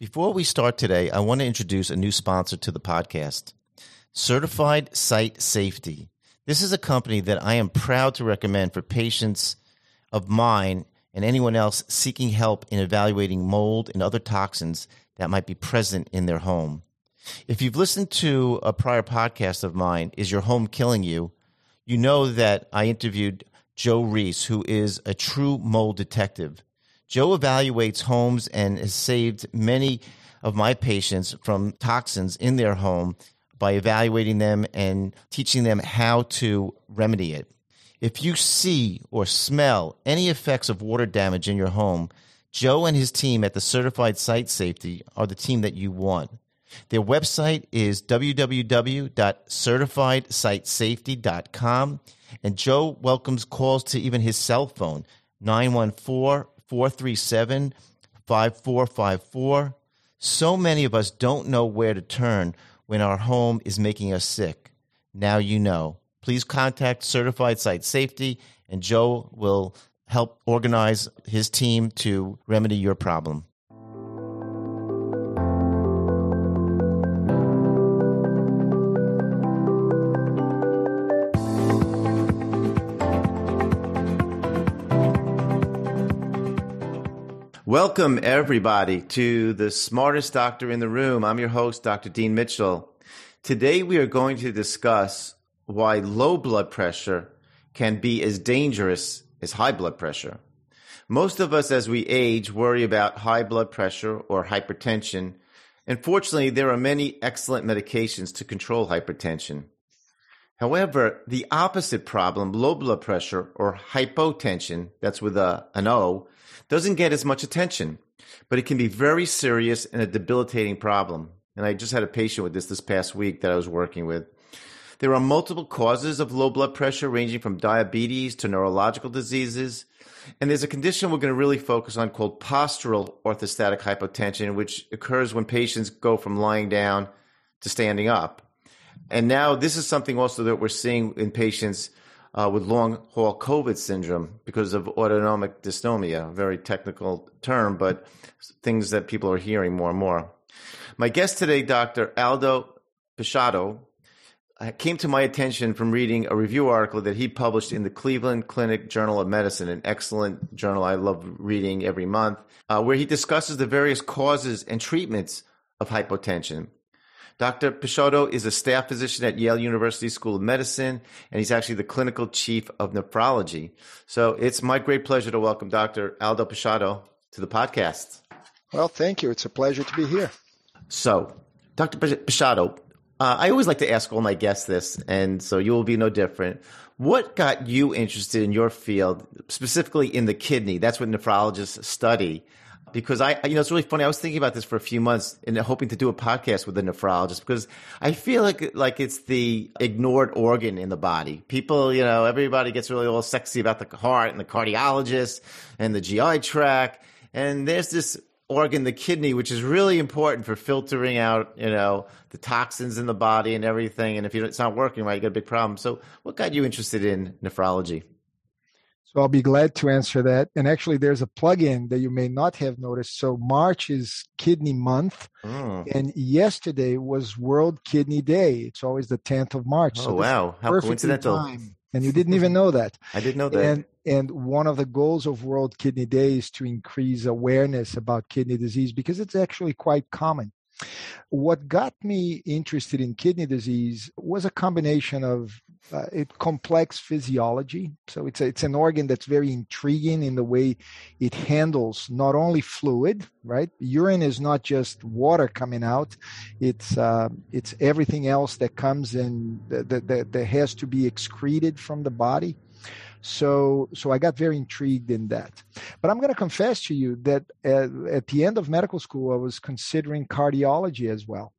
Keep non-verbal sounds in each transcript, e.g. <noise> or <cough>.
Before we start today, I want to introduce a new sponsor to the podcast Certified Site Safety. This is a company that I am proud to recommend for patients of mine and anyone else seeking help in evaluating mold and other toxins that might be present in their home. If you've listened to a prior podcast of mine, Is Your Home Killing You? You know that I interviewed Joe Reese, who is a true mold detective. Joe evaluates homes and has saved many of my patients from toxins in their home by evaluating them and teaching them how to remedy it. If you see or smell any effects of water damage in your home, Joe and his team at the Certified Site Safety are the team that you want. Their website is www.certifiedsitesafety.com and Joe welcomes calls to even his cell phone 914 437 5454. So many of us don't know where to turn when our home is making us sick. Now you know. Please contact Certified Site Safety, and Joe will help organize his team to remedy your problem. Welcome, everybody, to the smartest doctor in the room. I'm your host, Dr. Dean Mitchell. Today, we are going to discuss why low blood pressure can be as dangerous as high blood pressure. Most of us, as we age, worry about high blood pressure or hypertension. And fortunately, there are many excellent medications to control hypertension. However, the opposite problem, low blood pressure or hypotension, that's with a, an O, doesn't get as much attention, but it can be very serious and a debilitating problem. And I just had a patient with this this past week that I was working with. There are multiple causes of low blood pressure, ranging from diabetes to neurological diseases. And there's a condition we're going to really focus on called postural orthostatic hypotension, which occurs when patients go from lying down to standing up. And now this is something also that we're seeing in patients uh, with long haul COVID syndrome because of autonomic dystonia, a very technical term, but things that people are hearing more and more. My guest today, Dr. Aldo Peixoto, uh, came to my attention from reading a review article that he published in the Cleveland Clinic Journal of Medicine, an excellent journal I love reading every month, uh, where he discusses the various causes and treatments of hypotension. Dr. Peixoto is a staff physician at Yale University School of Medicine, and he's actually the clinical chief of nephrology. So it's my great pleasure to welcome Dr. Aldo Peixoto to the podcast. Well, thank you. It's a pleasure to be here. So, Dr. Peixoto, uh, I always like to ask all my guests this, and so you will be no different. What got you interested in your field, specifically in the kidney? That's what nephrologists study because I, you know, it's really funny. I was thinking about this for a few months and hoping to do a podcast with a nephrologist because I feel like like it's the ignored organ in the body. People, you know, everybody gets really all sexy about the heart and the cardiologist and the GI tract, and there's this organ, the kidney, which is really important for filtering out, you know, the toxins in the body and everything. And if you it's not working right, you got a big problem. So, what got you interested in nephrology? So I'll be glad to answer that. And actually, there's a plug-in that you may not have noticed. So March is Kidney Month, oh. and yesterday was World Kidney Day. It's always the 10th of March. Oh so wow! How coincidental! Time. And you didn't even know that. <laughs> I didn't know that. And and one of the goals of World Kidney Day is to increase awareness about kidney disease because it's actually quite common. What got me interested in kidney disease was a combination of uh, it complex physiology. So it's a, it's an organ that's very intriguing in the way it handles not only fluid, right? Urine is not just water coming out; it's uh, it's everything else that comes in that, that, that has to be excreted from the body. So, so I got very intrigued in that. But I'm going to confess to you that at, at the end of medical school, I was considering cardiology as well.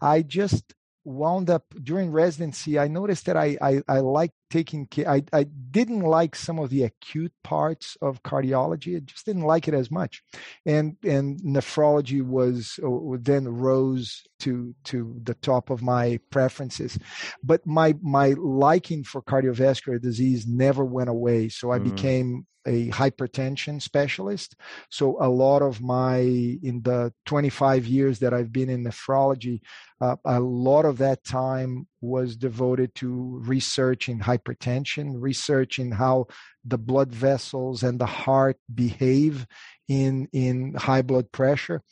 I just wound up during residency. I noticed that I, I, I liked taking care. I, I didn't like some of the acute parts of cardiology. I just didn't like it as much, and and nephrology was uh, then rose to to the top of my preferences. But my my liking for cardiovascular disease never went away. So I mm. became a hypertension specialist. So a lot of my, in the 25 years that I've been in nephrology, uh, a lot of that time was devoted to researching hypertension, researching how the blood vessels and the heart behave in in high blood pressure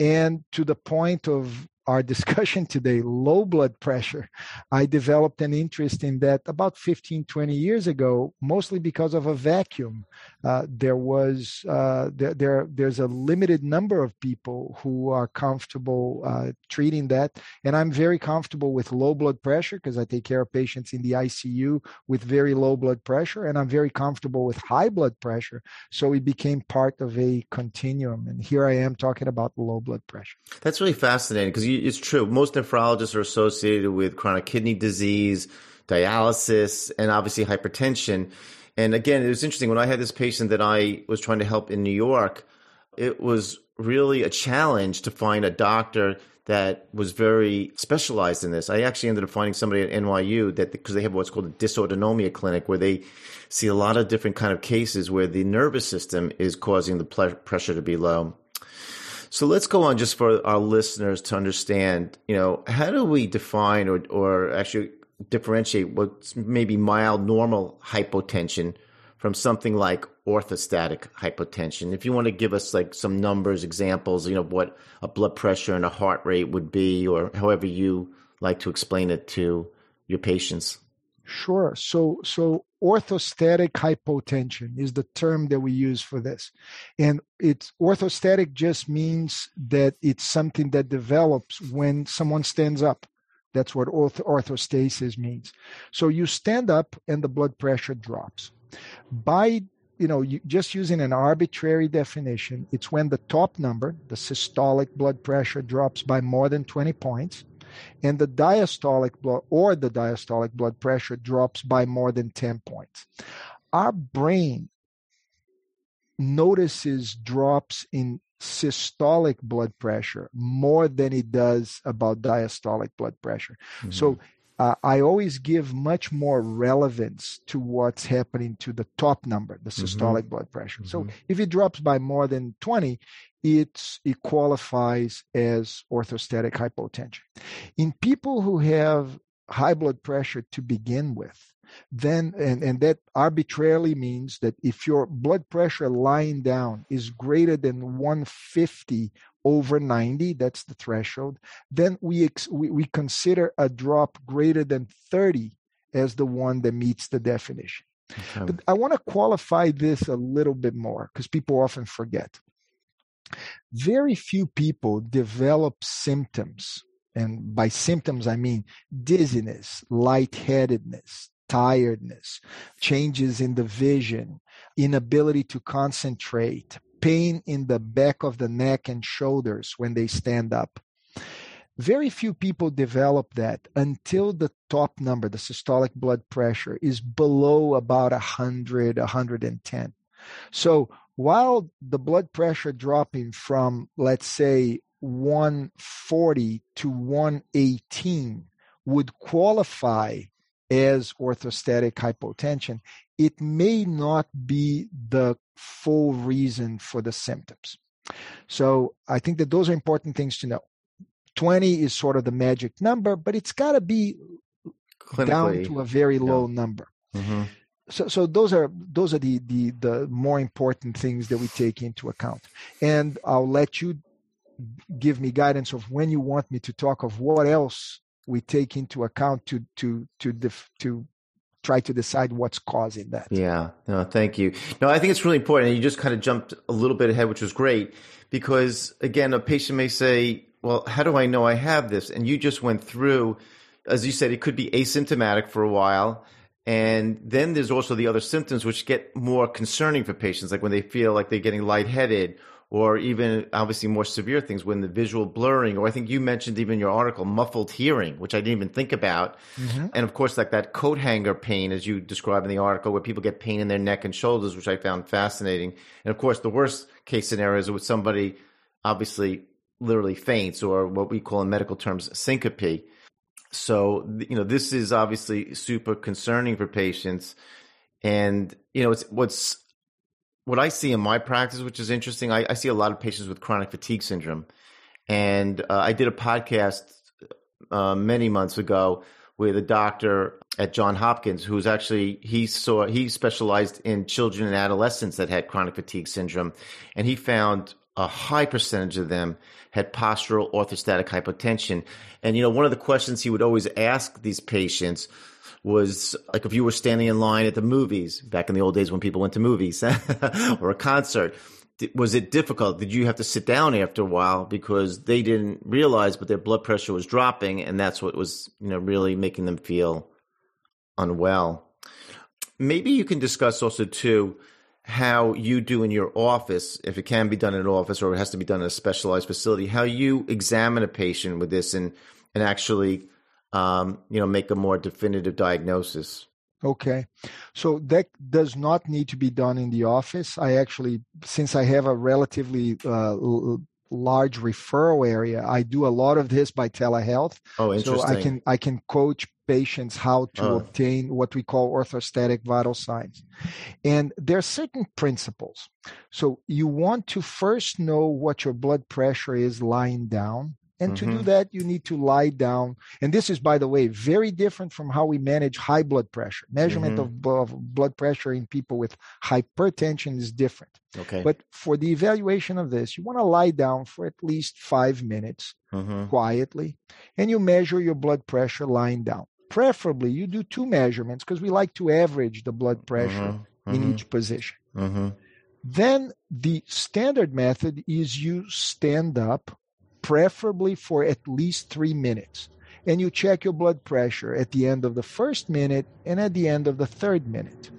and to the point of our <laughs> discussion today, low blood pressure, I developed an interest in that about 15, 20 years ago, mostly because of a vacuum. Uh, there was uh, there, there, there's a limited number of people who are comfortable uh, treating that, and I'm very comfortable with low blood pressure because I take care of patients in the ICU with very low blood pressure, and I'm very comfortable with high blood pressure. So it became part of a continuum, and here I am talking about low blood pressure. That's really fascinating because it's true. Most nephrologists are associated with chronic kidney disease, dialysis, and obviously hypertension. And again, it was interesting when I had this patient that I was trying to help in New York. It was really a challenge to find a doctor that was very specialized in this. I actually ended up finding somebody at NYU that because they have what's called a dysautonomia clinic where they see a lot of different kind of cases where the nervous system is causing the pressure to be low. So let's go on just for our listeners to understand, you know, how do we define or, or actually differentiate what's maybe mild normal hypotension from something like orthostatic hypotension? If you want to give us like some numbers, examples, you know, what a blood pressure and a heart rate would be, or however you like to explain it to your patients. Sure. So, so orthostatic hypotension is the term that we use for this. And it's orthostatic just means that it's something that develops when someone stands up. That's what orth- orthostasis means. So you stand up and the blood pressure drops. By you know, you, just using an arbitrary definition, it's when the top number, the systolic blood pressure, drops by more than 20 points and the diastolic blood or the diastolic blood pressure drops by more than 10 points. Our brain notices drops in systolic blood pressure more than it does about diastolic blood pressure. Mm-hmm. So uh, I always give much more relevance to what's happening to the top number, the mm-hmm. systolic mm-hmm. blood pressure. Mm-hmm. So if it drops by more than 20, it's, it qualifies as orthostatic hypotension. In people who have high blood pressure to begin with, then and, and that arbitrarily means that if your blood pressure lying down is greater than 150 over 90 that's the threshold then we, ex, we we consider a drop greater than 30 as the one that meets the definition. Okay. but i want to qualify this a little bit more because people often forget. Very few people develop symptoms and by symptoms i mean dizziness lightheadedness tiredness changes in the vision inability to concentrate pain in the back of the neck and shoulders when they stand up. Very few people develop that until the top number the systolic blood pressure is below about 100 110 so while the blood pressure dropping from, let's say, 140 to 118 would qualify as orthostatic hypotension, it may not be the full reason for the symptoms. So I think that those are important things to know. 20 is sort of the magic number, but it's got to be down to a very low number. Mm-hmm so so those are those are the, the the more important things that we take into account and i'll let you give me guidance of when you want me to talk of what else we take into account to to to def, to try to decide what's causing that. Yeah. No thank you. No i think it's really important you just kind of jumped a little bit ahead which was great because again a patient may say well how do i know i have this? And you just went through as you said it could be asymptomatic for a while and then there's also the other symptoms which get more concerning for patients, like when they feel like they're getting lightheaded or even obviously more severe things when the visual blurring, or I think you mentioned even your article, muffled hearing, which I didn't even think about. Mm-hmm. And of course, like that coat hanger pain, as you describe in the article, where people get pain in their neck and shoulders, which I found fascinating. And of course, the worst case scenario is with somebody obviously literally faints or what we call in medical terms syncope. So, you know, this is obviously super concerning for patients. And, you know, it's what's what I see in my practice, which is interesting, I, I see a lot of patients with chronic fatigue syndrome. And uh, I did a podcast uh, many months ago with a doctor at John Hopkins who's actually he saw he specialized in children and adolescents that had chronic fatigue syndrome and he found a high percentage of them had postural orthostatic hypotension and you know one of the questions he would always ask these patients was like if you were standing in line at the movies back in the old days when people went to movies <laughs> or a concert was it difficult? Did you have to sit down after a while because they didn't realize but their blood pressure was dropping and that's what was you know really making them feel unwell? Maybe you can discuss also too how you do in your office if it can be done in an office or it has to be done in a specialized facility how you examine a patient with this and and actually um, you know, make a more definitive diagnosis. Okay. So that does not need to be done in the office. I actually, since I have a relatively uh, large referral area, I do a lot of this by telehealth. Oh, interesting. So I can I can coach patients how to oh. obtain what we call orthostatic vital signs. And there are certain principles. So you want to first know what your blood pressure is lying down. And mm-hmm. to do mm-hmm. that, you need to lie down. And this is, by the way, very different from how we manage high blood pressure. Measurement mm-hmm. of, of, blood pressure in people with hypertension is different. Okay. But for the evaluation of this, you want to lie down for at least five minutes mm-hmm. quietly, and you measure your blood pressure lying down. Preferably, you do two measurements because we like to average the blood pressure mm-hmm. in mm-hmm. each position. Then the standard method is you stand up preferably for at least three minutes. And you check your blood pressure at the end of the first minute and at the end of the third minute.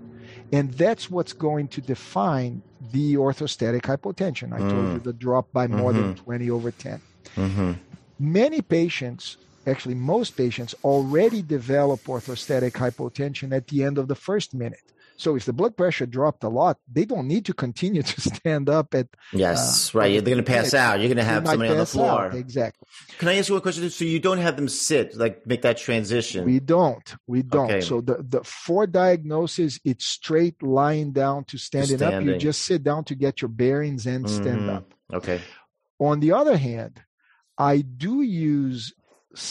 And that's what's going to define the orthostatic hypotension. I mm. told you mm. the drop by more mm-hmm. than 20 over 10. Mm-hmm. Many patients, actually, most patients, already develop orthostatic hypotension at the end of the first minute. So if the blood pressure dropped a lot, they don't need to continue to <laughs> stand up at. Yes, uh, right. They're going to pass out. You're going to have somebody on the floor. Out. Exactly. Can I ask you a question? So you don't have them sit, like make that transition. We don't. We don't. Okay. So the the for diagnosis, it's straight lying down to standing, standing, up. You just sit down to get your bearings and mm-hmm. stand up. Okay. On the other hand, I do use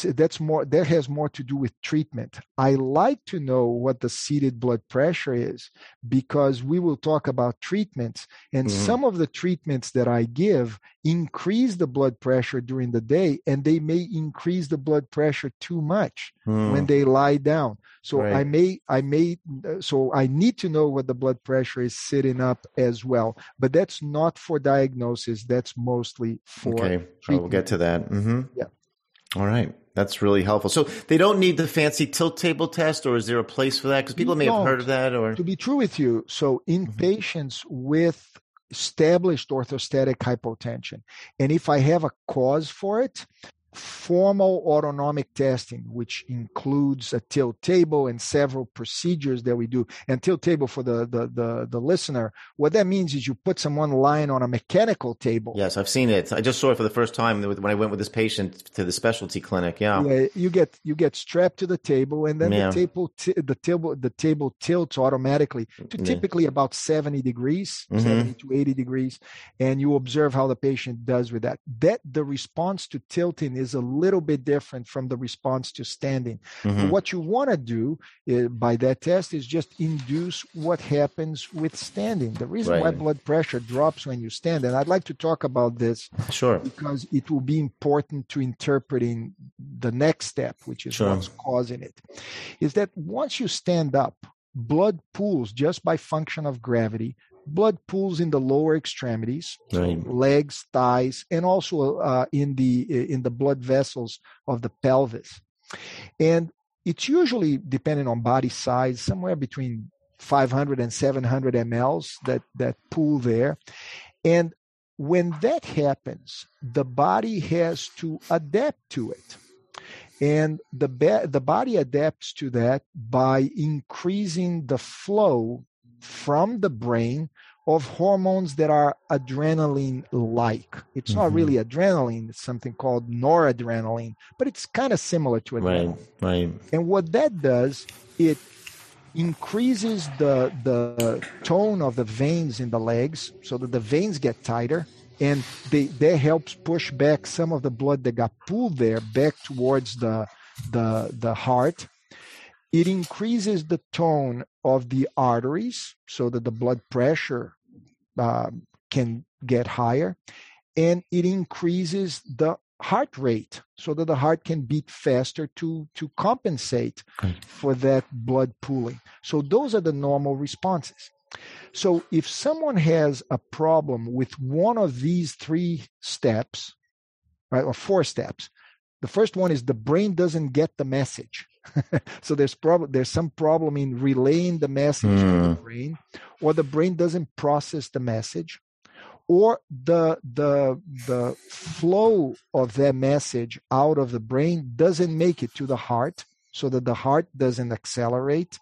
that's more that has more to do with treatment i like to know what the seated blood pressure is because we will talk about treatments and mm-hmm. some of the treatments that i give increase the blood pressure during the day and they may increase the blood pressure too much mm. when they lie down so right. i may i may so i need to know what the blood pressure is sitting up as well but that's not for diagnosis that's mostly for okay treatment. we'll get to that mm-hmm. yeah all right. That's really helpful. So they don't need the fancy tilt table test, or is there a place for that? Because people may have heard of that. Or to be true with you, so in mm-hmm. patients with established orthostatic hypotension, and if I have a cause for it, formal autonomic testing, which includes a tilt table and several procedures that we do. And tilt table for the, the, the, the, listener, what that means is you put someone lying on a mechanical table. Yes, I've seen it. I just saw it for the first time when I went with this patient to the specialty clinic. Yeah. yeah you get, you get strapped to the table and then yeah. the table, t- the table, the table tilts automatically to typically yeah. about 70 degrees, mm-hmm. 70 to 80 degrees. And you observe how the patient does with that. That the response to tilting is is a little bit different from the response to standing. Mm-hmm. What you want to do uh, by that test is just induce what happens with standing. The reason right. why blood pressure drops when you stand, and I'd like to talk about this, sure, because it will be important to interpreting the next step, which is sure. what's causing it. Is that once you stand up, blood pools just by function of gravity blood pools in the lower extremities, right. so legs, thighs, and also uh, in the in the blood vessels of the pelvis. And it's usually depending on body size, somewhere between 500 and 700 mLs that that pool there. And when that happens, the body has to adapt to it. And the, ba- the body adapts to that by increasing the flow from the brain of hormones that are adrenaline like. It's mm-hmm. not really adrenaline, it's something called noradrenaline, but it's kind of similar to adrenaline. Right, right. And what that does, it increases the the tone of the veins in the legs so that the veins get tighter and they that helps push back some of the blood that got pulled there back towards the the the heart it increases the tone of the arteries so that the blood pressure uh, can get higher and it increases the heart rate so that the heart can beat faster to to compensate for that blood pooling. So those are the normal responses. So if someone has a problem with one of these three steps right or four steps the first one is the brain doesn't get the message <laughs> so there's problem there's some problem in relaying the message mm. to the hmm. brain or the brain doesn't process the message or the the the flow of that message out of the brain doesn't make it to the heart so that the heart doesn't accelerate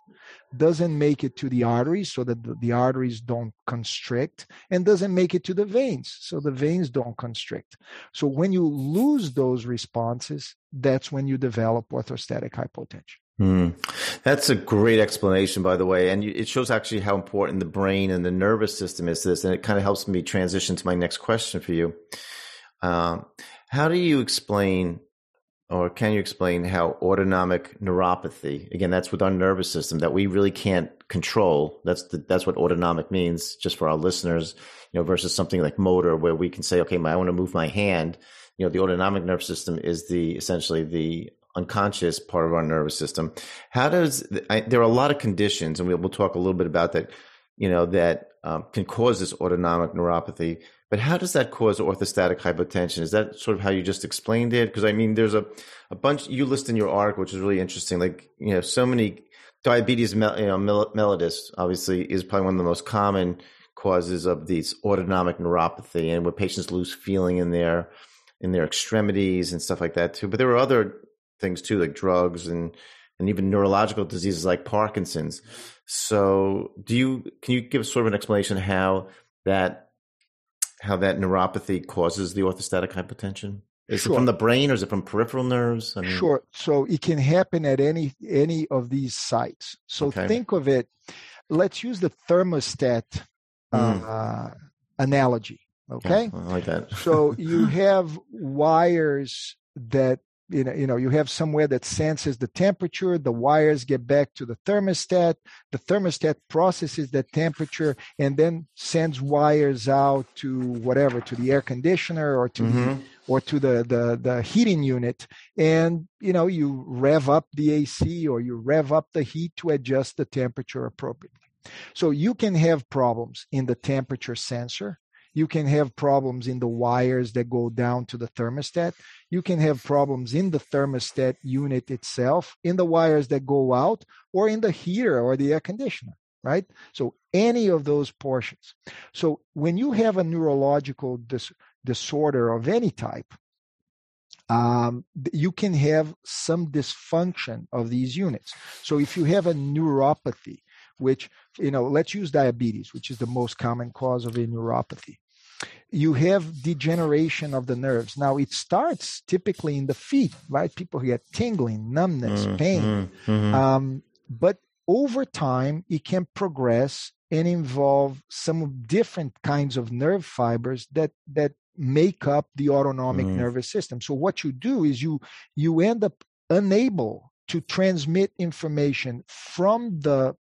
doesn't make it to the arteries so that the, the, arteries don't constrict and doesn't make it to the veins so the veins don't constrict so when you lose those responses that's when you develop orthostatic hypotension Hmm. That's a great explanation, by the way, and it shows actually how important the brain and the nervous system is to this, and it kind of helps me transition to my next question for you. Um, how do you explain, or can you explain how autonomic neuropathy? Again, that's with our nervous system that we really can't control. That's the, that's what autonomic means, just for our listeners. You know, versus something like motor, where we can say, okay, I want to move my hand. You know, the autonomic nervous system is the essentially the unconscious part of our nervous system. How does I, there are a lot of conditions, and we'll, talk a little bit about that. You know that um, can cause this autonomic neuropathy. But how does that cause orthostatic hypotension? Is that sort of how you just explained it? Because I mean, there's a, a bunch you list in your article, which is really interesting. Like you know, so many diabetes, you know, mellitus obviously is probably one of the most common causes of these autonomic neuropathy, and where patients lose feeling in their in their extremities and stuff like that too. But there are other things too, like drugs and and even neurological diseases like Parkinson's. So, do you can you give sort of an explanation how that how that neuropathy causes the orthostatic hypotension? Is sure. it from the brain or is it from peripheral nerves? I mean, sure. So it can happen at any any of these sites. So okay. think of it. Let's use the thermostat mm. uh, analogy. Okay. Yeah, like that. so <laughs> you have wires that you know, you know, you have somewhere that senses the temperature, the wires get back to the thermostat, the thermostat processes that temperature and then sends wires out to whatever, to the air conditioner or to mm-hmm. or to the, the the heating unit. And you know, you rev up the AC or you rev up the heat to adjust the temperature appropriately. So you can have problems in the temperature sensor you can have problems in the wires that go down to the thermostat. You can have problems in the thermostat unit itself, in the wires that go out, or in the heater or the air conditioner, right? So any of those portions. So when you have a neurological dis- disorder of any type, um, you can have some dysfunction of these units. So if you have a neuropathy, which you know let's use diabetes which is the most common cause of a neuropathy you have degeneration of the nerves. Now, it starts typically in the feet, right? People get tingling, numbness, mm, pain. Mm, mm-hmm. um, but over time, it can progress and involve some different kinds of nerve fibers that that make up the autonomic mm. nervous system. So what you do is you you end up unable to transmit information from the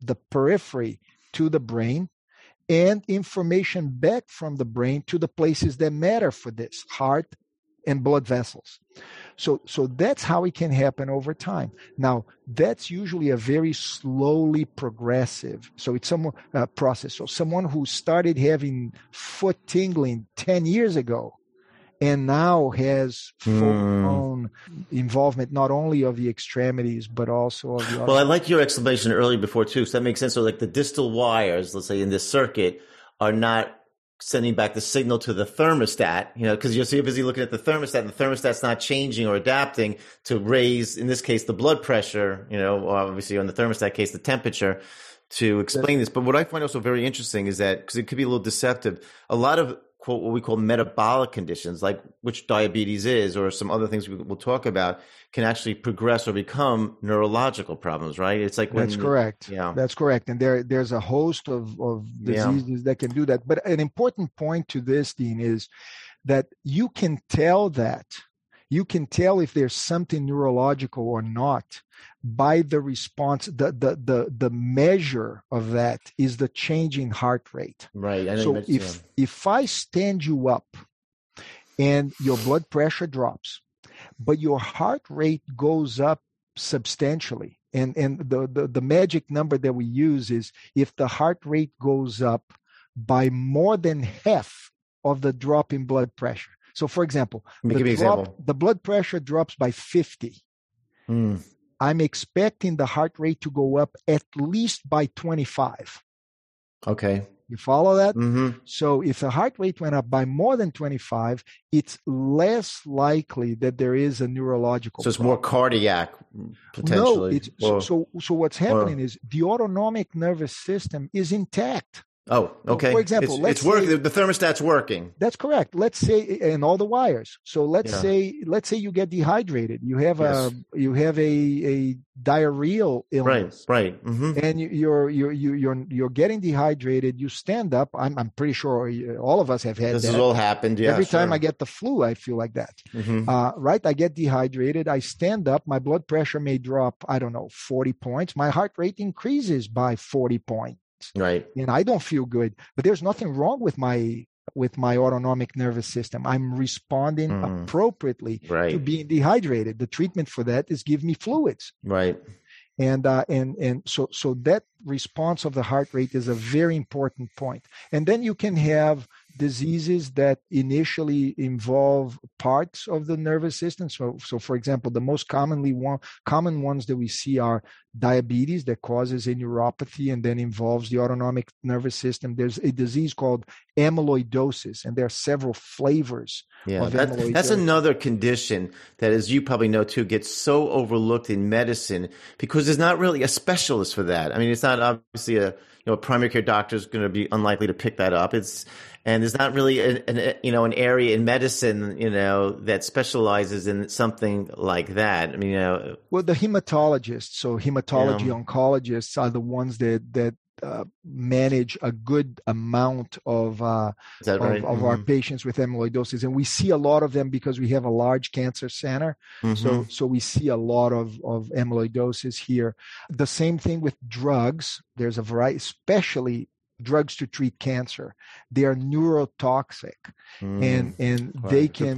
the periphery to the brain and information back from the brain to the places that matter for this heart and blood vessels. So so that's how it can happen over time. Now that's usually a very slowly progressive so it's some uh, process. So someone who started having foot tingling 10 years ago and now has full blown mm. involvement not only of the extremities but also of the. Well, I like your explanation earlier before too, so that makes sense. So, like the distal wires, let's say in this circuit, are not sending back the signal to the thermostat, you know, because you're so busy looking at the thermostat and the thermostat's not changing or adapting to raise, in this case, the blood pressure, you know, obviously on the thermostat case, the temperature to explain this. But what I find also very interesting is that, because it could be a little deceptive, a lot of quote what we call metabolic conditions, like which diabetes is, or some other things we will talk about, can actually progress or become neurological problems. Right? It's like when, that's correct. Yeah, that's correct. And there there's a host of of diseases yeah. that can do that. But an important point to this, Dean, is that you can tell that you can tell if there's something neurological or not by the response the the the, the measure of that is the change in heart rate. Right so if if i stand you up and your blood pressure drops but your heart rate goes up substantially and and the, the the magic number that we use is if the heart rate goes up by more than half of the drop in blood pressure so for example, the, drop, example. the blood pressure drops by 50 mm. I'm expecting the heart rate to go up at least by 25. Okay. You follow that? Mm-hmm. So if the heart rate went up by more than 25, it's less likely that there is a neurological. So it's problem. more cardiac potentially. No, it's, or, so, so so what's happening or, is the autonomic nervous system is intact. Oh, okay. For example, it's, it's working. The thermostat's working. That's correct. Let's say, and all the wires. So let's yeah. say, let's say you get dehydrated. You have yes. a, you have a, a diarrheal illness. Right, right. Mm-hmm. And you, are you're, you're, you're getting dehydrated. You stand up. I'm, I'm pretty sure all of us have had this that. has all happened. Yeah. Every sure. time I get the flu, I feel like that. Mm-hmm. Uh, right. I get dehydrated. I stand up. My blood pressure may drop. I don't know, 40 points. My heart rate increases by 40 points. Right. And I don't feel good, but there's nothing wrong with my with my autonomic nervous system. I'm responding mm. appropriately right. to being dehydrated. The treatment for that is give me fluids. Right. And uh, and and so so that response of the heart rate is a very important point. And then you can have diseases that initially involve parts of the nervous system. So, so for example, the most commonly one, common ones that we see are diabetes that causes a neuropathy and then involves the autonomic nervous system. There's a disease called amyloidosis, and there are several flavors. Yeah, that, that's another condition that, as you probably know too, gets so overlooked in medicine because there's not really a specialist for that. I mean, it's not obviously a you know a primary care doctor is going to be unlikely to pick that up. It's and there's not really an, an, you know an area in medicine you know that specializes in something like that. I mean, you know, well, the hematologists, so hematology know, oncologists, are the ones that that uh, manage a good amount of uh, of, right? of mm-hmm. our patients with amyloidosis, and we see a lot of them because we have a large cancer center. Mm-hmm. So so we see a lot of of amyloidosis here. The same thing with drugs. There's a variety, especially drugs to treat cancer. They are neurotoxic, mm, and and they can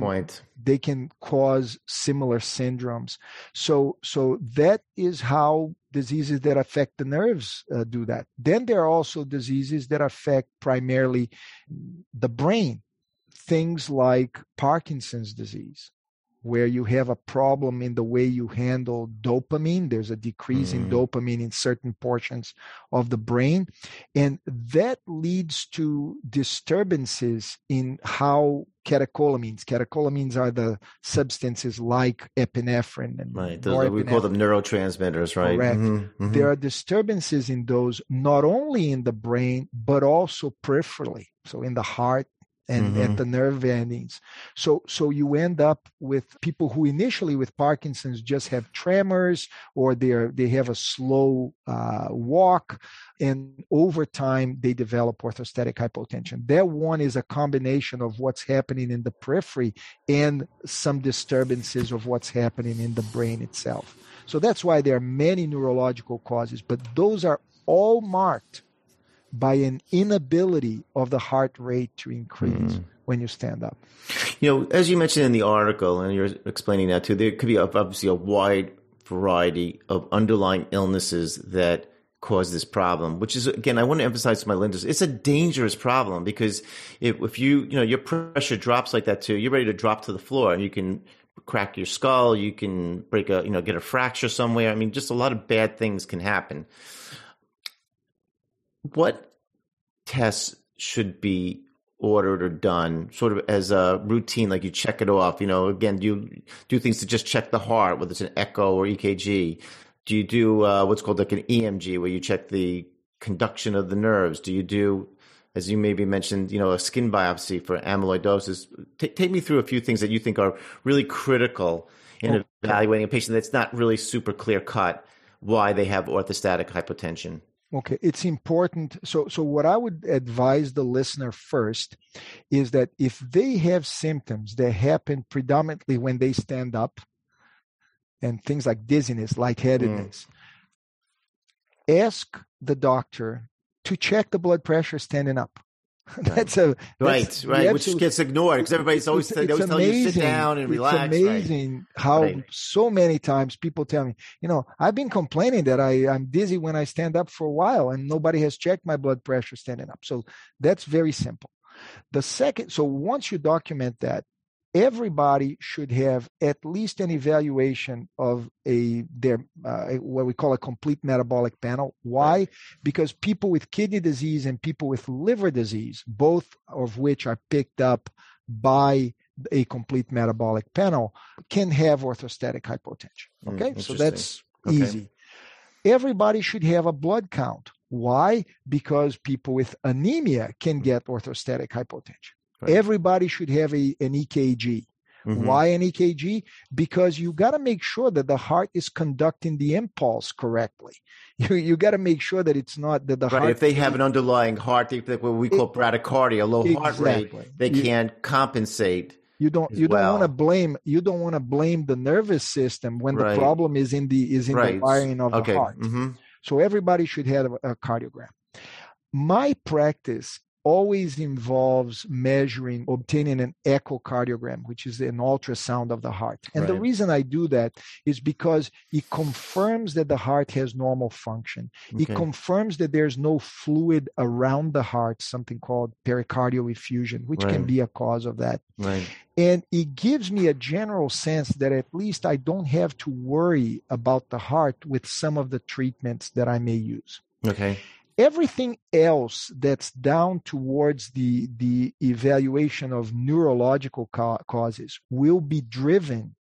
they can cause similar syndromes. So so that is how diseases that affect the nerves uh, do that. Then there are also diseases that affect primarily the brain. Things like Parkinson's disease, where you have a problem in the way you handle dopamine. There's a decrease mm. in dopamine in certain portions of the brain. And that leads to disturbances in how catecholamines, catecholamines are the substances like epinephrine and right. Those, we call them neurotransmitters, right? Correct. Mm-hmm. Mm-hmm. There are disturbances in those, not only in the brain, but also peripherally. So in the heart, and mm-hmm. at the nerve endings. So so you end up with people who initially with Parkinson's just have tremors or they are they have a slow uh, walk, and over time they develop orthostatic hypotension. That one is a combination of what's happening in the periphery and some disturbances of what's happening in the brain itself. So that's why there are many neurological causes, but those are all marked by an inability of the heart rate to increase mm. when you stand up. You know, as you mentioned in the article, and you're explaining that too, there could be obviously a wide variety of underlying illnesses that cause this problem, which is again, I want to emphasize to my lenders, it's a dangerous problem because if, if you, you know, your pressure drops like that too, you're ready to drop to the floor and you can crack your skull, you can break a, you know, get a fracture somewhere. I mean, just a lot of bad things can happen what tests should be ordered or done, sort of as a routine, like you check it off? You know, again, you do things to just check the heart, whether it's an echo or EKG. Do you do uh, what's called like an EMG, where you check the conduction of the nerves? Do you do, as you maybe mentioned, you know, a skin biopsy for amyloidosis? T- take me through a few things that you think are really critical in okay. evaluating a patient that's not really super clear cut why they have orthostatic hypotension. Okay, it's important. So, so what I would advise the listener first is that if they have symptoms that happen predominantly when they stand up, and things like dizziness, lightheadedness, mm. ask the doctor to check the blood pressure standing up. <laughs> that's a that's right, right, which gets ignored because everybody's always it's, they always tell you sit down and relax. It's amazing right. how right. so many times people tell me, you know, I've been complaining that I I'm dizzy when I stand up for a while, and nobody has checked my blood pressure standing up. So that's very simple. The second, so once you document that, everybody should have at least an evaluation of a their uh, what we call a complete metabolic panel. Why? Because people with kidney disease and people with liver disease both of which are picked up by a complete metabolic panel can have orthostatic hypotension. Hmm, okay? Mm, so that's okay. easy. Everybody should have a blood count. Why? Because people with anemia can get orthostatic hypotension Right. Everybody should have a, an EKG. Mm-hmm. Why an EKG? Because you got to make sure that the heart is conducting the impulse correctly. <laughs> You you got to make sure that it's not that the right. heart. If they have an underlying heart, like what we call it, bradycardia, low exactly. heart rate, they you, can't compensate. You don't you well. don't want to blame you don't want to blame the nervous system when right. the problem is in the is in right. the wiring of okay. the heart. Mm-hmm. So everybody should have a, a cardiogram. My practice always involves measuring, obtaining an echocardiogram, which is an ultrasound of the heart. And right. the reason I do that is because it confirms that the heart has normal function. Okay. It confirms that there's no fluid around the heart, something called pericardial effusion, which right. can be a cause of that. Right. And it gives me a general sense that at least I don't have to worry about the heart with some of the treatments that I may use. Okay everything else that's down towards the the evaluation of neurological ca- causes will be driven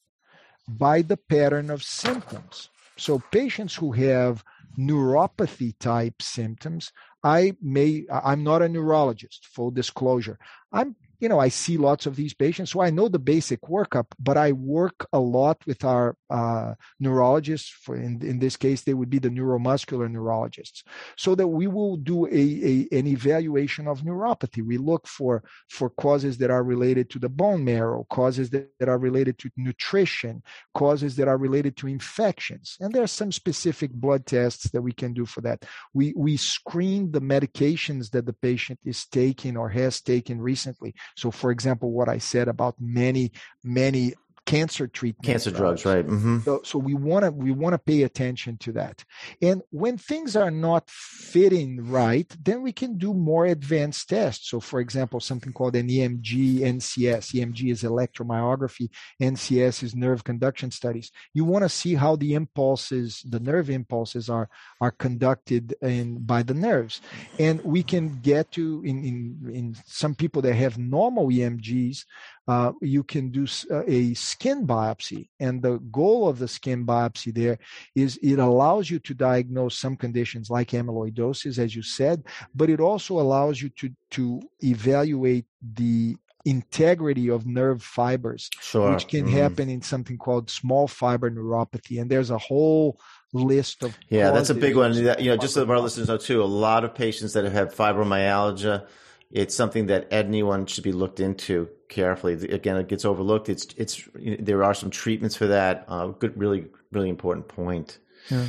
by the pattern of symptoms. So patients who have neuropathy type symptoms i may i'm not a neurologist full disclosure. I'm you know, I see lots of these patients, so I know the basic workup, but I work a lot with our uh, neurologists. For in, in this case, they would be the neuromuscular neurologists, so that we will do a, a an evaluation of neuropathy. We look for for causes that are related to the bone marrow, causes that, that are related to nutrition, causes that are related to infections, and there are some specific blood tests that we can do for that. We we screen the medications that the patient is taking or has taken recently so, for example, what I said about many, many cancer treatment cancer drugs, drugs right mm-hmm. so, so we want to we want to pay attention to that. And when things are not fitting right then we can do more advanced tests. So for example something called an emg ncs emg is electromyography. Ncs is nerve conduction studies. You want to see how the impulses the nerve impulses are are conducted in by the nerves. And we can get to in in, in some people that have normal emgs uh, you can do uh, a skin biopsy. And the goal of the skin biopsy there is it allows you to diagnose some conditions like amyloidosis, as you said, but it also allows you to, to evaluate the integrity of nerve fibers, sure. which can mm. happen in something called small fiber neuropathy. And there's a whole list of yeah that's a big one you know just so our listeners know too a lot of patients that have fibromyalgia it's something that anyone should be looked into carefully. Again, it gets overlooked. It's it's there are some treatments for that. Uh, good, really, really important point. Yeah.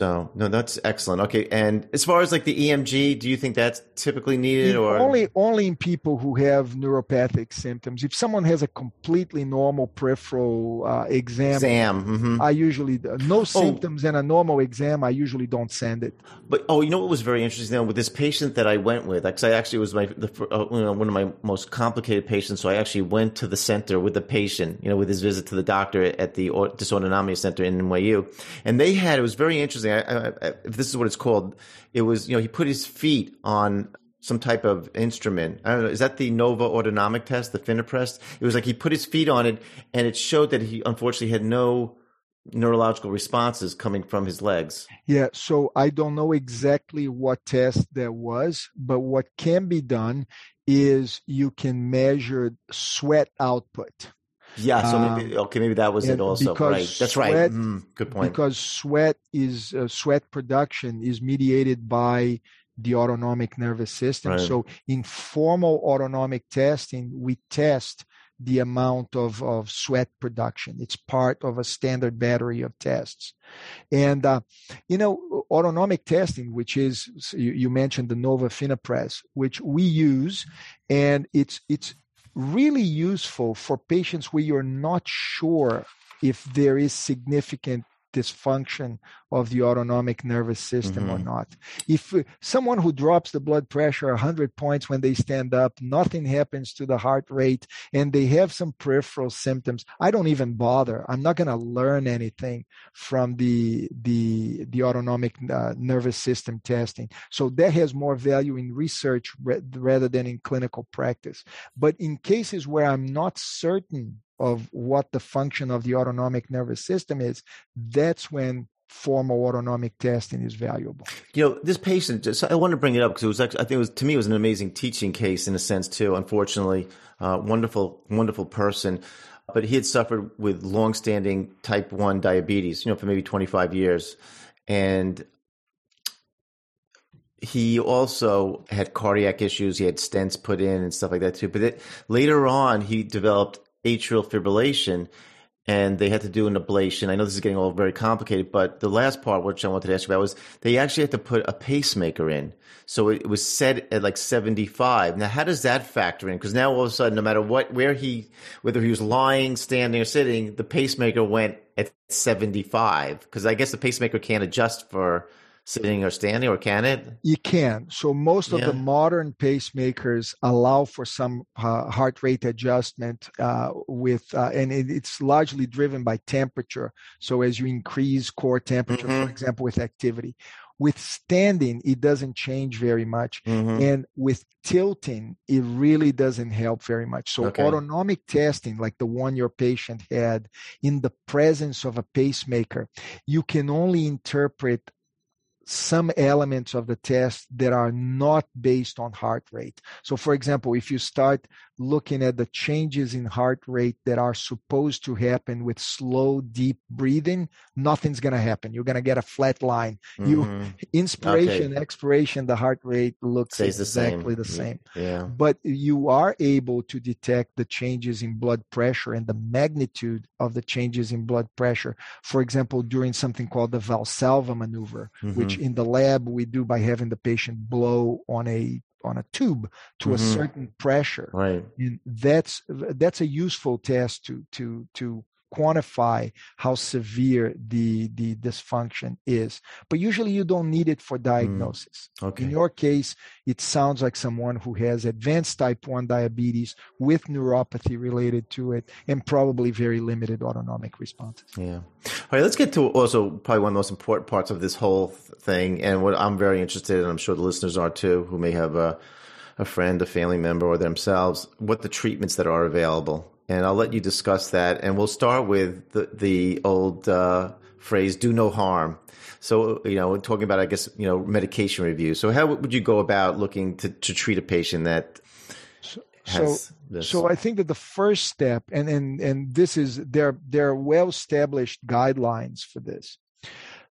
So no, that's excellent. Okay, and as far as like the EMG, do you think that's typically needed, or only only in people who have neuropathic symptoms? If someone has a completely normal peripheral uh, exam, exam, mm-hmm. I usually no oh. symptoms and a normal exam, I usually don't send it. But oh, you know what was very interesting though, with this patient that I went with, because I actually was my the, uh, you know, one of my most complicated patients, so I actually went to the center with the patient, you know, with his visit to the doctor at the dysautonomia center in NYU, and they had it was very interesting I, I, if this is what it's called, it was you know he put his feet on some type of instrument. I don't know. Is that the Nova autonomic test, the Finapres? It was like he put his feet on it, and it showed that he unfortunately had no neurological responses coming from his legs. Yeah, so I don't know exactly what test that was, but what can be done is you can measure sweat output. Yeah, so maybe um, okay, maybe that was it also. Right, that's sweat, right. Mm, good point. Because sweat is uh, sweat production is mediated by the autonomic nervous system. Right. So in formal autonomic testing, we test the amount of, of sweat production. It's part of a standard battery of tests. And, uh, you know, autonomic testing, which is, you, you mentioned the Nova Finapres, which we use, and it's, it's really useful for patients where you're not sure if there is significant dysfunction of the autonomic nervous system mm-hmm. or not. If uh, someone who drops the blood pressure 100 points when they stand up, nothing happens to the heart rate, and they have some peripheral symptoms, I don't even bother. I'm not going to learn anything from the the the autonomic uh, nervous system testing. So that has more value in research rather than in clinical practice. But in cases where I'm not certain of what the function of the autonomic nervous system is, that's when formal autonomic testing is valuable. You know, this patient, I want to bring it up because it was actually, I think it was, to me, it was an amazing teaching case in a sense too. Unfortunately, uh, wonderful, wonderful person, but he had suffered with longstanding type 1 diabetes, you know, for maybe 25 years. And he also had cardiac issues. He had stents put in and stuff like that too. But it, later on, he developed atrial fibrillation and they had to do an ablation. I know this is getting all very complicated, but the last part, which I wanted to ask you about, was they actually had to put a pacemaker in. So it was set at like 75. Now, how does that factor in? Because now all of a sudden, no matter what, where he, whether he was lying, standing, or sitting, the pacemaker went at 75. Because I guess the pacemaker can't adjust for sitting or standing, or can it? You can. So most of yeah. the modern pacemakers allow for some uh, heart rate adjustment uh, with, uh, and it, it's largely driven by temperature. So as you increase core temperature, mm-hmm. for example, with activity. With standing, it doesn't change very much. Mm-hmm. And with tilting, it really doesn't help very much. So okay. autonomic testing, like the one your patient had in the presence of a pacemaker, you can only interpret some elements of the test that are not based on heart rate. So, for example, if you start looking at the changes in heart rate that are supposed to happen with slow, deep breathing, nothing's going to happen. You're going to get a flat line. Mm-hmm. You <laughs> inspiration, okay. expiration, the heart rate looks Stays exactly the same. the same. Yeah. But you are able to detect the changes in blood pressure and the magnitude of the changes in blood pressure. For example, during something called the Valsalva maneuver, mm-hmm. which in the lab we do by having the patient blow on a on a tube to mm-hmm. a certain pressure. Right. And that's that's a useful test to to to quantify how severe the the dysfunction is but usually you don't need it for mm. diagnosis mm. okay. in your case it sounds like someone who has advanced type 1 diabetes with neuropathy related to it and probably very limited autonomic responses yeah all right let's get to also probably one of the most important parts of this whole thing and what i'm very interested in i'm sure the listeners are too who may have a a friend, a family member, or themselves, what the treatments that are available and I'll let you discuss that. And we'll start with the, the old uh, phrase "do no harm." So, you know, talking about, I guess, you know, medication review. So, how would you go about looking to, to treat a patient that has so, this? So, I think that the first step, and and and this is there there are well established guidelines for this.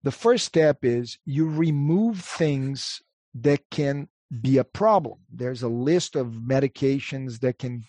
The first step is you remove things that can be a problem. There's a list of medications that can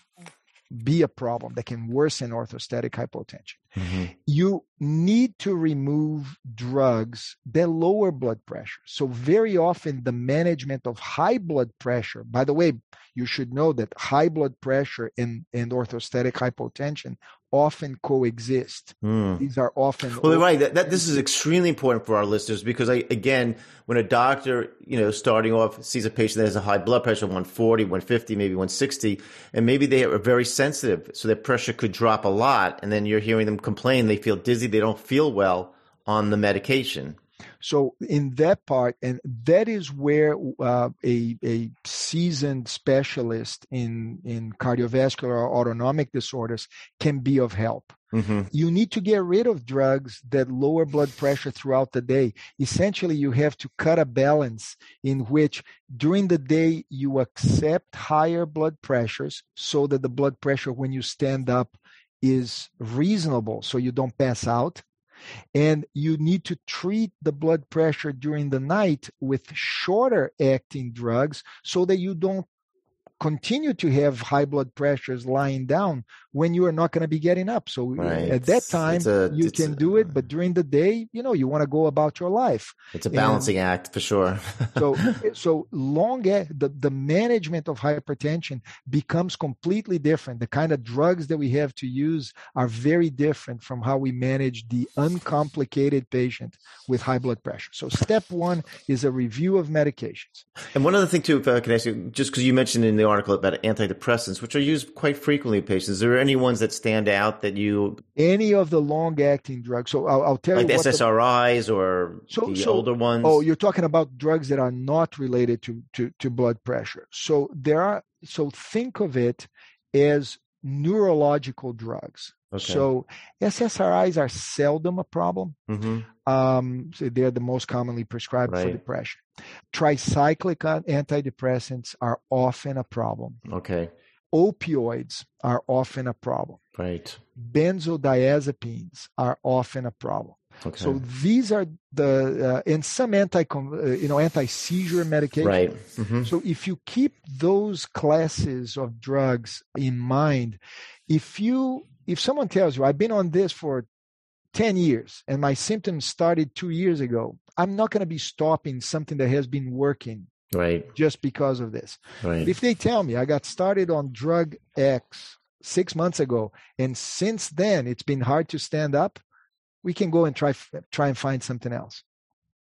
be a problem that can worsen orthostatic hypotension. Mm-hmm. You need to remove drugs that lower blood pressure. So, very often, the management of high blood pressure, by the way, you should know that high blood pressure and, and orthostatic hypotension often coexist. Mm. These are often well, right. That, that, this is extremely important for our listeners because, I, again, when a doctor, you know, starting off sees a patient that has a high blood pressure, 140, 150, maybe 160, and maybe they are very sensitive, so their pressure could drop a lot, and then you're hearing them complain they feel dizzy, they don't feel well on the medication. So in that part, and that is where uh, a a seasoned specialist in in cardiovascular or autonomic disorders can be of help. Mm-hmm. You need to get rid of drugs that lower blood pressure throughout the day. Essentially, you have to cut a balance in which during the day you accept higher blood pressures so that the blood pressure when you stand up is reasonable so you don't pass out. And you need to treat the blood pressure during the night with shorter acting drugs so that you don't continue to have high blood pressures lying down when you are not going to be getting up. So right. at that time, a, you can a, do it, but during the day, you know, you want to go about your life. It's a balancing and act for sure. <laughs> so, so long eh, the the management of hypertension becomes completely different. The kind of drugs that we have to use are very different from how we manage the uncomplicated patient with high blood pressure. So, step one is a review of medications. And one other thing too, if I can ask you, just because you mentioned in the article about antidepressants, which are used quite frequently in patients, is there any ones that stand out that you? Any of the long-acting drugs. So I'll, I'll tell like you, like the SSRIs the, or so, the so, older ones. Oh, you're talking about drugs that are not related to, to to blood pressure. So there are. So think of it as neurological drugs. Okay. So SSRIs are seldom a problem. Mm-hmm. Um, so they're the most commonly prescribed right. for depression. Tricyclic antidepressants are often a problem. Okay. Opioids are often a problem. Right. Benzodiazepines are often a problem. Okay. So these are the uh, and some anti uh, you know anti seizure medications. Right. Mm-hmm. So if you keep those classes of drugs in mind, if you if someone tells you I've been on this for 10 years and my symptoms started 2 years ago, I'm not going to be stopping something that has been working right just because of this. Right. If they tell me I got started on drug X 6 months ago and since then it's been hard to stand up, we can go and try try and find something else.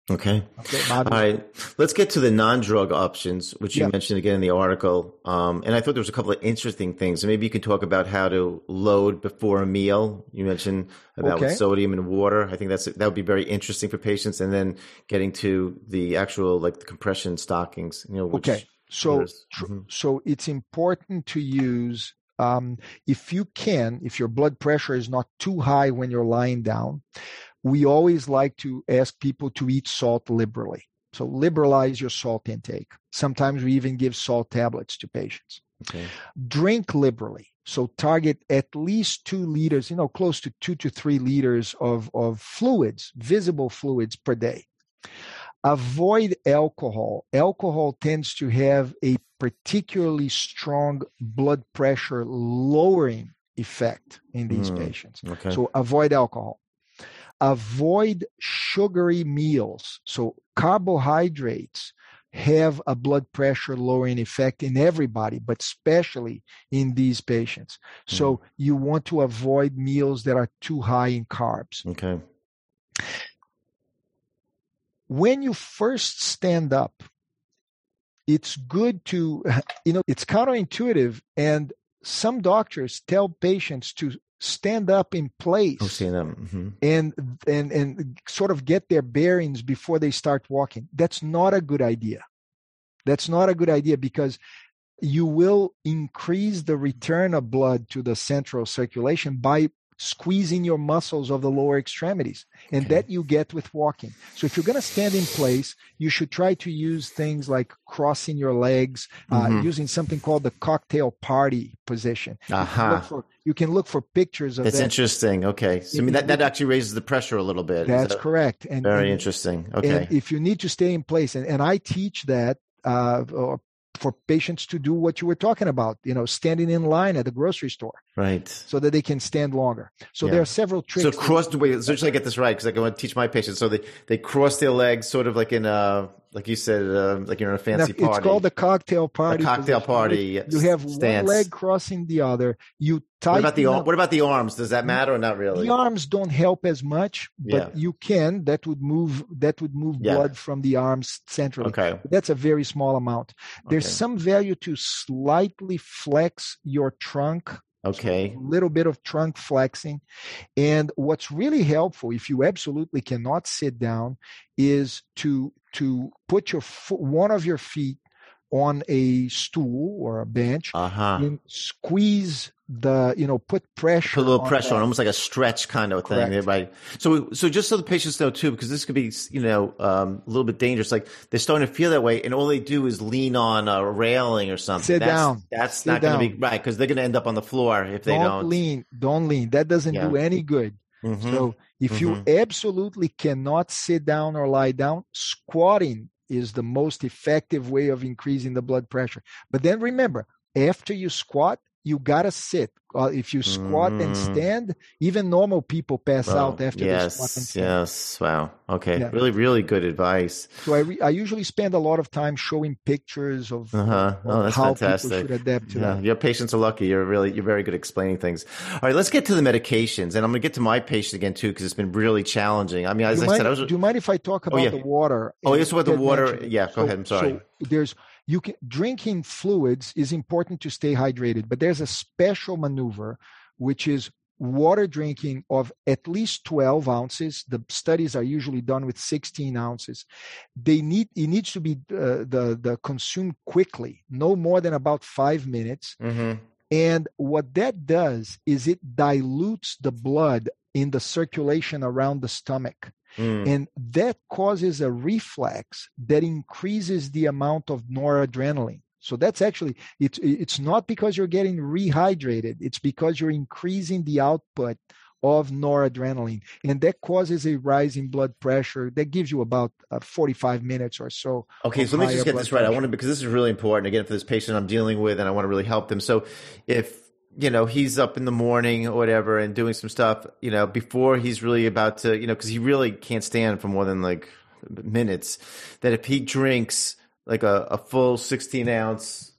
Okay. All right. Let's get to the non-drug options, which you mentioned again in the article. Um, and I thought there was a couple of interesting things. maybe you could talk about how to load before a meal. You mentioned about okay. sodium and water. I think that's that would be very interesting for patients. And then getting to the actual like the compression stockings. You know. Which, okay. So mm-hmm. so it's important to use um, if you can, if your blood pressure is not too high when you're lying down, we always like to ask people to eat salt liberally. So liberalize your salt intake. Sometimes we even give salt tablets to patients. Okay. Drink liberally. So target at least two liters, you know, close to two to three liters of, of fluids, visible fluids per day. Avoid alcohol. Alcohol tends to have a particularly strong blood pressure lowering effect in these mm, patients. Okay. So avoid alcohol. Avoid sugary meals. So carbohydrates have a blood pressure lowering effect in everybody, but especially in these patients. Mm. So you want to avoid meals that are too high in carbs. Okay when you first stand up, it's good to, <laughs> you know, it's counterintuitive. And some doctors tell patients to stand up in place oh, stand up. Mm-hmm. and and and sort of get their bearings before they start walking that's not a good idea that's not a good idea because you will increase the return of blood to the central circulation by squeezing your muscles of the lower extremities. And okay. that you get with walking. So if you're going to stand in place, you should try to use things like crossing your legs, uh, mm-hmm. uh, using something called the cocktail party position. Uh-huh. For, you can look for pictures of That's that. interesting. Okay. So I mean, that, that actually raises the pressure a little bit. That's that correct. And, very and, interesting. Okay. if you need to stay in place, and, and I teach that uh, or for patients to do what you were talking about, you know, standing in line at the grocery store. Right. So that they can stand longer. So yeah. there are several tricks. So cross the way, so should I get this right? Because I want to teach my patients. So they, they cross their legs sort of like in a, like you said, uh, like you're in a fancy now, party. It's called the cocktail party. The cocktail position. party. You, you have one leg crossing the other. You what about the what about the arms? Does that matter or not really? The arms don't help as much, but yeah. you can. That would move. That would move yeah. blood from the arms centrally. Okay, that's a very small amount. There's okay. some value to slightly flex your trunk Okay. So a little bit of trunk flexing. And what's really helpful, if you absolutely cannot sit down, is to to put your foot, one of your feet on a stool or a bench uh-huh. and squeeze the you know put pressure put a little on pressure that. on almost like a stretch kind of thing right? So so just so the patients know too because this could be you know um, a little bit dangerous like they're starting to feel that way and all they do is lean on a railing or something. Sit that's, down. that's Sit not going to be right because they're going to end up on the floor if they don't, don't, lean don't lean. That doesn't Yeah. do any good. Mhm. so if you absolutely cannot sit down or lie down squatting is the most effective way of increasing the blood pressure. But then remember after you squat you gotta sit uh, if you squat and Mm. stand even normal people pass Oh, out after they squat and yes stand yes wow okay Yeah. really really good advice So I, re- I usually spend a lot of time showing pictures of, Uh-huh. Oh, that's how fantastic. people should adapt to Yeah, that. your patients are lucky. You're really you're very good at explaining things. All right, let's get to the medications, and I'm going to get to my patient again too because it's been really challenging. I mean, as Do I mind, said, I was. do you mind if I talk about yeah. the water? Oh, and yes, about the water. mentioned. Yeah, go ahead. I'm sorry. So there's you can drinking fluids is important to stay hydrated, but there's a special maneuver which is water drinking of at least 12 ounces. The studies are usually done with 16 ounces. They need it needs to be uh, the the consumed quickly, no more than about five minutes. hmm And what that does is it dilutes the blood in the circulation around the stomach. Mm. And that causes a reflex that increases the amount of noradrenaline. So that's actually it's it's not because you're getting rehydrated, it's because you're increasing the output of noradrenaline and that causes a rise in blood pressure that gives you about uh, 45 minutes or so Okay, so let me just get this right. I pressure. want to because this is really important again for this patient I'm dealing with, and I want to really help them. So, if you know he's up in the morning or whatever and doing some stuff, you know, before he's really about to, you know, because he really can't stand for more than like minutes, that if he drinks like a, a full 16 ounce,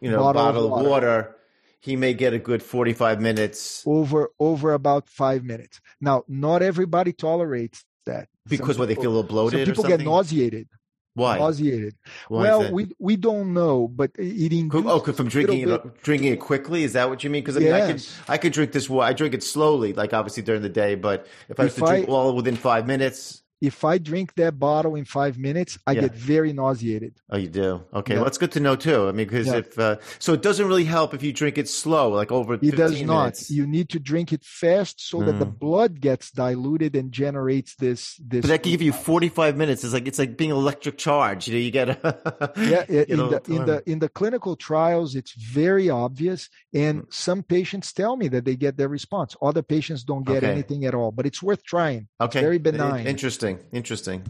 you know, Bottle of bottle, of water. water, he may get a good 45 minutes. Over over about five minutes. Now not everybody tolerates that. Some because what they feel a little bloated people get nauseated Why? nauseated Why well we we don't know but eating Co- Oh, from drinking it, drinking it quickly. Is that what you mean? Because I mean, I could Yes. I could drink this. I drink it slowly, like obviously during the day. But if I was If to drink I- all within five minutes, if i drink that bottle in five minutes i Yeah. get very nauseated oh, you do. Okay, Yeah. well, that's good to know too. I mean, because Yeah. if uh, so, it doesn't really help if you drink it slow, like over. it 15 does not Minutes. you need to drink it fast so that the Mm. blood gets diluted and generates this this but that can give you forty five minutes. It's like it's like being electric charge. You know, you <laughs> get a yeah in the in the in the clinical trials it's very obvious and Mm. some patients tell me that they get their response other patients don't get Okay. anything at all but it's worth trying okay, very benign. Interesting, interesting.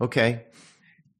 Okay.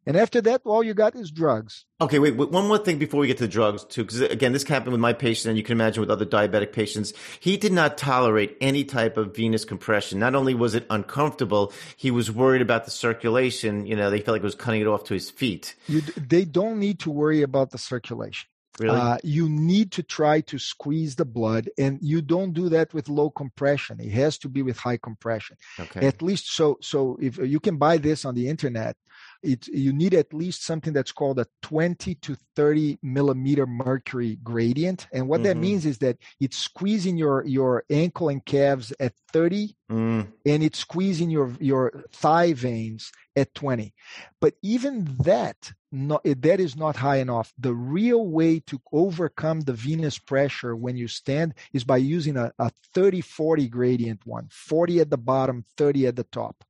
and after that all you got is drugs Okay, wait, wait, one more thing before we get to the drugs, too, because again, this happened with my patient, and you can imagine with other diabetic patients. He did not tolerate any type of venous compression. Not only was it uncomfortable, he was worried about the circulation. You know, they felt like it was cutting it off to his feet. you, they don't need to worry about the circulation Really? Uh, you need to try to squeeze the blood and you don't do that with low compression it has to be with high compression okay. at least so so if you can buy this on the internet it you need at least something that's called a 20 to 30 millimeter mercury gradient and what that Mhm. means is that it's squeezing your your ankle and calves at 30 Mm, and it's squeezing your your thigh veins at 20 but even that not, that is not high enough. The real way to overcome the venous pressure when you stand is by using a, a 30 40 gradient one 40 at the bottom 30 at the top.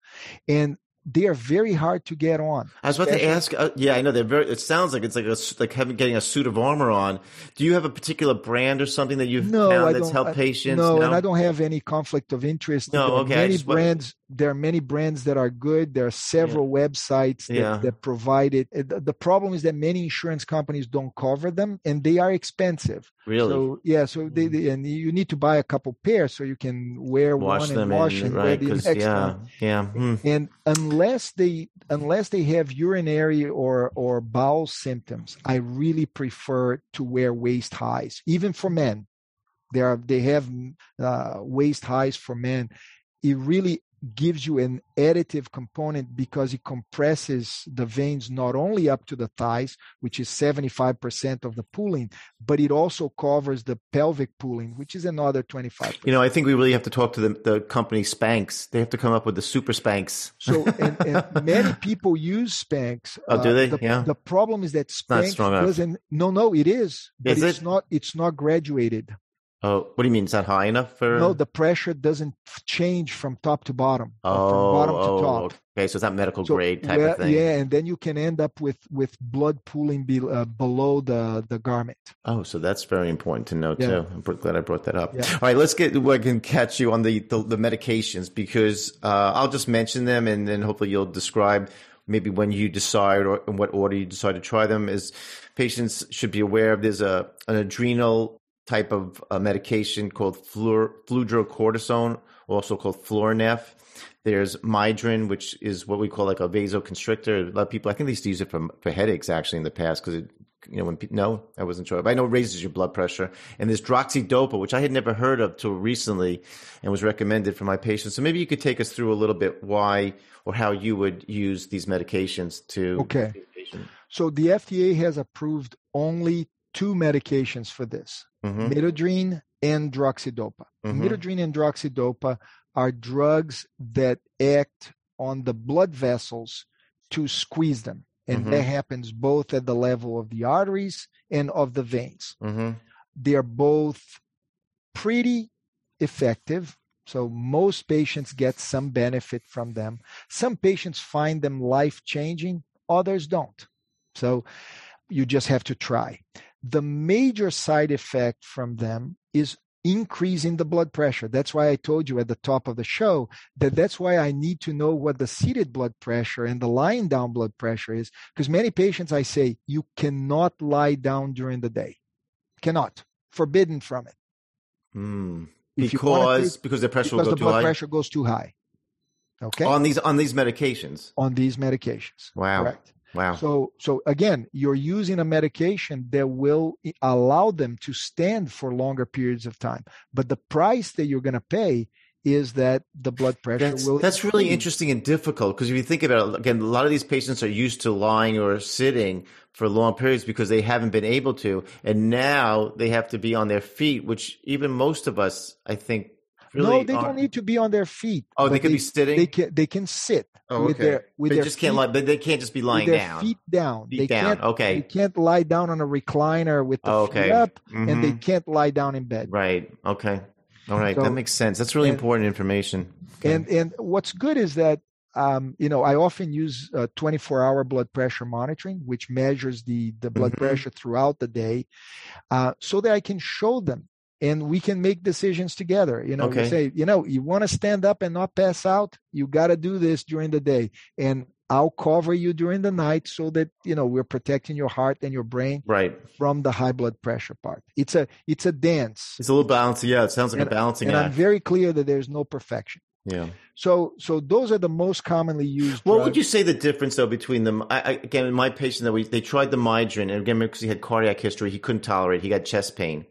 And they are very hard to get on I was about to ask. Uh, yeah, I know they're very. It sounds like it's like a, like having getting a suit of armor on. Do you have a particular brand or something that you've no, found I that's helped I- patients? No, and I don't have any conflict of interest. No, there are okay, Many brands. There are many brands that are good. There are several websites that, Yeah. that provide it. The, the problem is that many insurance companies don't cover them, and they are expensive. really So yeah, so they, they and you need to buy a couple pairs so you can wear wash one and wash and wear right? the next yeah, one. yeah. Hmm. And unless they unless they have urinary or or bowel symptoms, I really prefer to wear waist highs, even for men. There are they have uh, waist highs for men. It really gives you an additive component because it compresses the veins not only up to the thighs, which is 75% of the pooling, but it also covers the pelvic pooling, which is another 25 You know, I think we really have to talk to the, the company Spanx. They have to come up with the super Spanx. So, <laughs> and, and many people use Spanx. Oh, do they? Uh, the, yeah. The problem is that Spanx doesn't. No, no, it is. But Is it's it? not. It's not graduated. Oh, what do you mean? Is that high enough for? No, the pressure doesn't change from top to bottom. oh, from bottom oh, to top. okay. So it's not medical So, grade type of thing. Yeah, and then you can end up with with blood pooling be, uh, below the the garment. Oh, so that's very important to know Yeah. too. I'm glad I brought that up. Yeah. All right, let's get. I can catch you on the the, the medications because uh, I'll just mention them and then hopefully you'll describe maybe when you decide or in what order you decide to try them. Is patients should be aware of there's a an adrenal type of uh, medication called fludrocortisone, also called Florinef. There's Midrin, which is what we call like a vasoconstrictor. A lot of people, I think they used to use it for for headaches actually in the past because it, you know, when people, no, I wasn't sure, but I know it raises your blood pressure. And there's Droxidopa, which I had never heard of till recently, and was recommended for my patients. So maybe you could take us through a little bit why or how you would use these medications to. Okay. So the FDA has approved only two medications for this: hmm midodrine and droxidopa. Mhm. Midodrine and droxidopa are drugs that act on the blood vessels to squeeze them, and Mhm. that happens both at the level of the arteries and of the veins. hmm They are both pretty effective. So most patients get some benefit from them. Some patients find them life changing, others don't. So you just have to try. The major side effect from them is increasing the blood pressure. That's why I told you at the top of the show that that's why I need to know what the seated blood pressure and the lying down blood pressure is. Because many patients I say, you cannot lie down during the day. Cannot. Forbidden from it. Mm. If you wanna Because take- because the pressure because will the too blood high pressure goes too high. Okay. on these on these medications. on these medications. Wow. Correct. Wow. So, so again, you're using a medication that will allow them to stand for longer periods of time. But the price that you're going to pay is that the blood pressure That's, will. that's really interesting and difficult because if you think about it, again, a lot of these patients are used to lying or sitting for long periods because they haven't been able to. And now they have to be on their feet, which even most of us, I think, really no, they aren't. don't need to be on their feet. Oh, they could be sitting? They can. They can sit Oh, okay. with their with they their just feet, can't lie, but they can't just be lying their down. feet down. Feet they down. can't. Okay. They can't lie down on a recliner with the Oh, feet okay. up, and they Mhm. can't lie down in bed. Right. Okay. All right. So- that makes sense. That's really and- important information. Okay. And and what's good is that um, you know I often use uh, 24 hour blood pressure monitoring, which measures the the blood Mhm. pressure throughout the day, uh, so that I can show them and we can make decisions together. You know, Okay. we say, you know, you want to stand up and not pass out, you got to do this during the day, and I'll cover you during the night so that you know we're protecting your heart and your brain right. from the high blood pressure part. It's a it's a dance, It's a little balancing. Yeah. It sounds like And- a balancing and I'm very clear that there's no perfection. yeah. So so those are the most commonly used. What drugs. would you say the difference though between them? I, I, again, in my patient that we they tried the Midrin, and again because he had cardiac history, he couldn't tolerate. He got chest pain,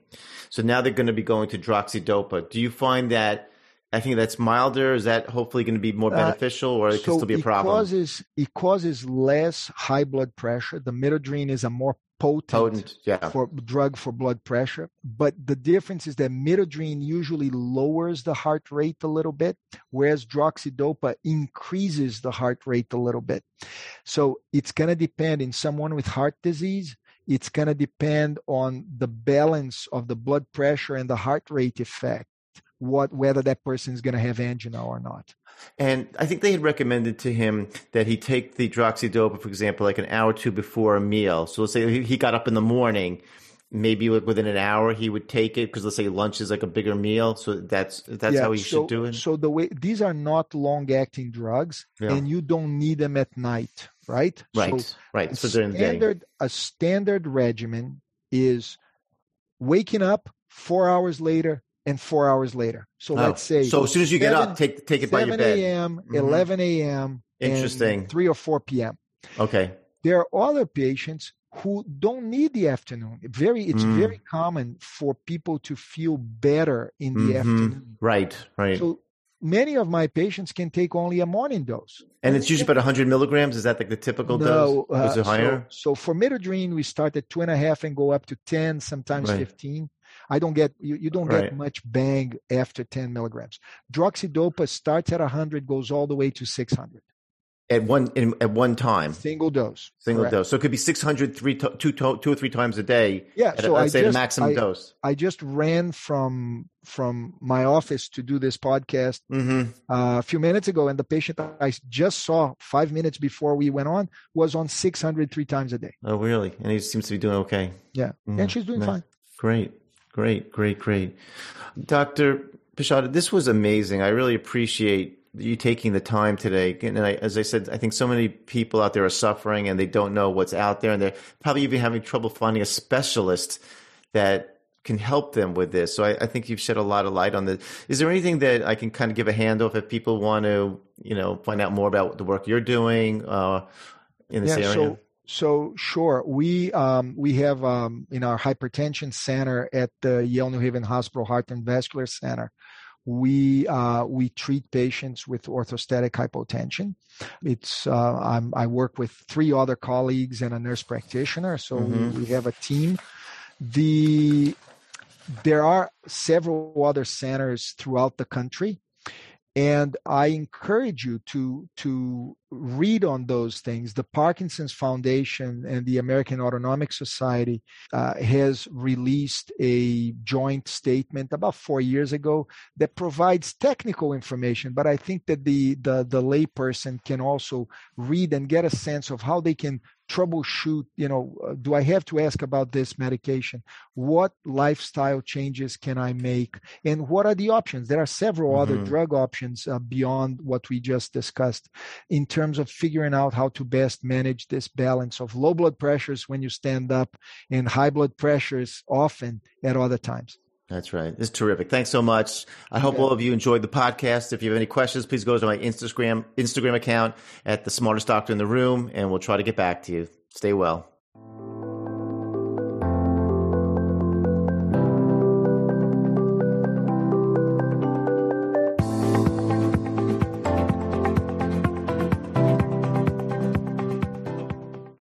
so now they're going to be going to droxidopa. Do you find that? I think that's milder. Is that hopefully going to be more Uh, beneficial, or it could so still be a it problem? Causes, it causes less high blood pressure. The midodrine is a more potent, Potent, yeah. for drug for blood pressure. But the difference is that midodrine usually lowers the heart rate a little bit, whereas droxidopa increases the heart rate a little bit. So it's going to depend in someone with heart disease. It's going to depend on the balance of the blood pressure and the heart rate effect. What whether that person is going to have angina or not. And I think they had recommended to him that he take the droxidopa, for example, like an hour or two before a meal. So let's say he- he got up in the morning, maybe like within an hour he would take it because let's say lunch is like a bigger meal. So that's that's how he so, should do it. So the way these are not long-acting drugs, Yeah. and you don't need them at night, right? right, So right. So during the day. standard a standard regimen is waking up four hours later and four hours later. So Oh, let's say so as soon as you get up, take take it by your 7 bed. a.m., Mhm. 11 a.m., and Interesting. 3 or 4 p.m. Okay. There are other patients who don't need the afternoon. Very, it's Mm. very common for people to feel better in the Mhm. afternoon. Right. Right. So many of my patients can take only a morning dose. And it's usually about 100 milligrams. Is that like the typical no, dose? Uh, Is it higher? So, so, for midodrine, we start at two and a half and go up to 10, sometimes Right. 15. I don't get you, you don't Right. get much bang after 10 milligrams. Droxidopa starts at 100, goes all the way to 600. At one in, at one time, Single dose. single Correct. dose. So it could be 600 three to, two, to, two or three times a day. Yeah, so let's I say the just- maximum I- dose. I just ran from from my office to do this podcast hmm uh, a few minutes ago, and the patient I just saw five minutes before we went on was on 600 three times a day. Oh, really? And he seems to be doing okay. Yeah, Mhm. and she's doing Nice. fine. Great, great, great, great. Dr. Peixoto, this was amazing. I really appreciate you taking the time today. And I, as I said, I think so many people out there are suffering and they don't know what's out there, and they're probably even having trouble finding a specialist that can help them with this. So I, I think you've shed a lot of light on this. Is there anything that I can kind of give a hand off if people want to, you know, find out more about the work you're doing uh, in this yeah, area? so so sure. We um, we have um, in our hypertension center at the Yale New Haven Hospital Heart and Vascular Center. We uh, we treat patients with orthostatic hypotension. It's uh, I'm, I work with three other colleagues and a nurse practitioner, so Mhm. we, we have a team. The there are several other centers throughout the country and i encourage you to to read on those things. The parkinson's foundation and the american autonomic society uh, has released a joint statement about four years ago that provides technical information but i think that the the, the layperson can also read and get a sense of how they can troubleshoot you know uh, do i have to ask about this medication? What lifestyle changes can i make? And what are the options? There are several other Mhm. drug options uh, beyond what we just discussed in terms of figuring out how to best manage this balance of low blood pressures when you stand up and high blood pressures often at other times That's right. This is terrific. Thanks so much. I hope Yeah. all of you enjoyed the podcast. If you have any questions, please go to my Instagram Instagram account at the smartest doctor in the room, and we'll try to get back to you. Stay well.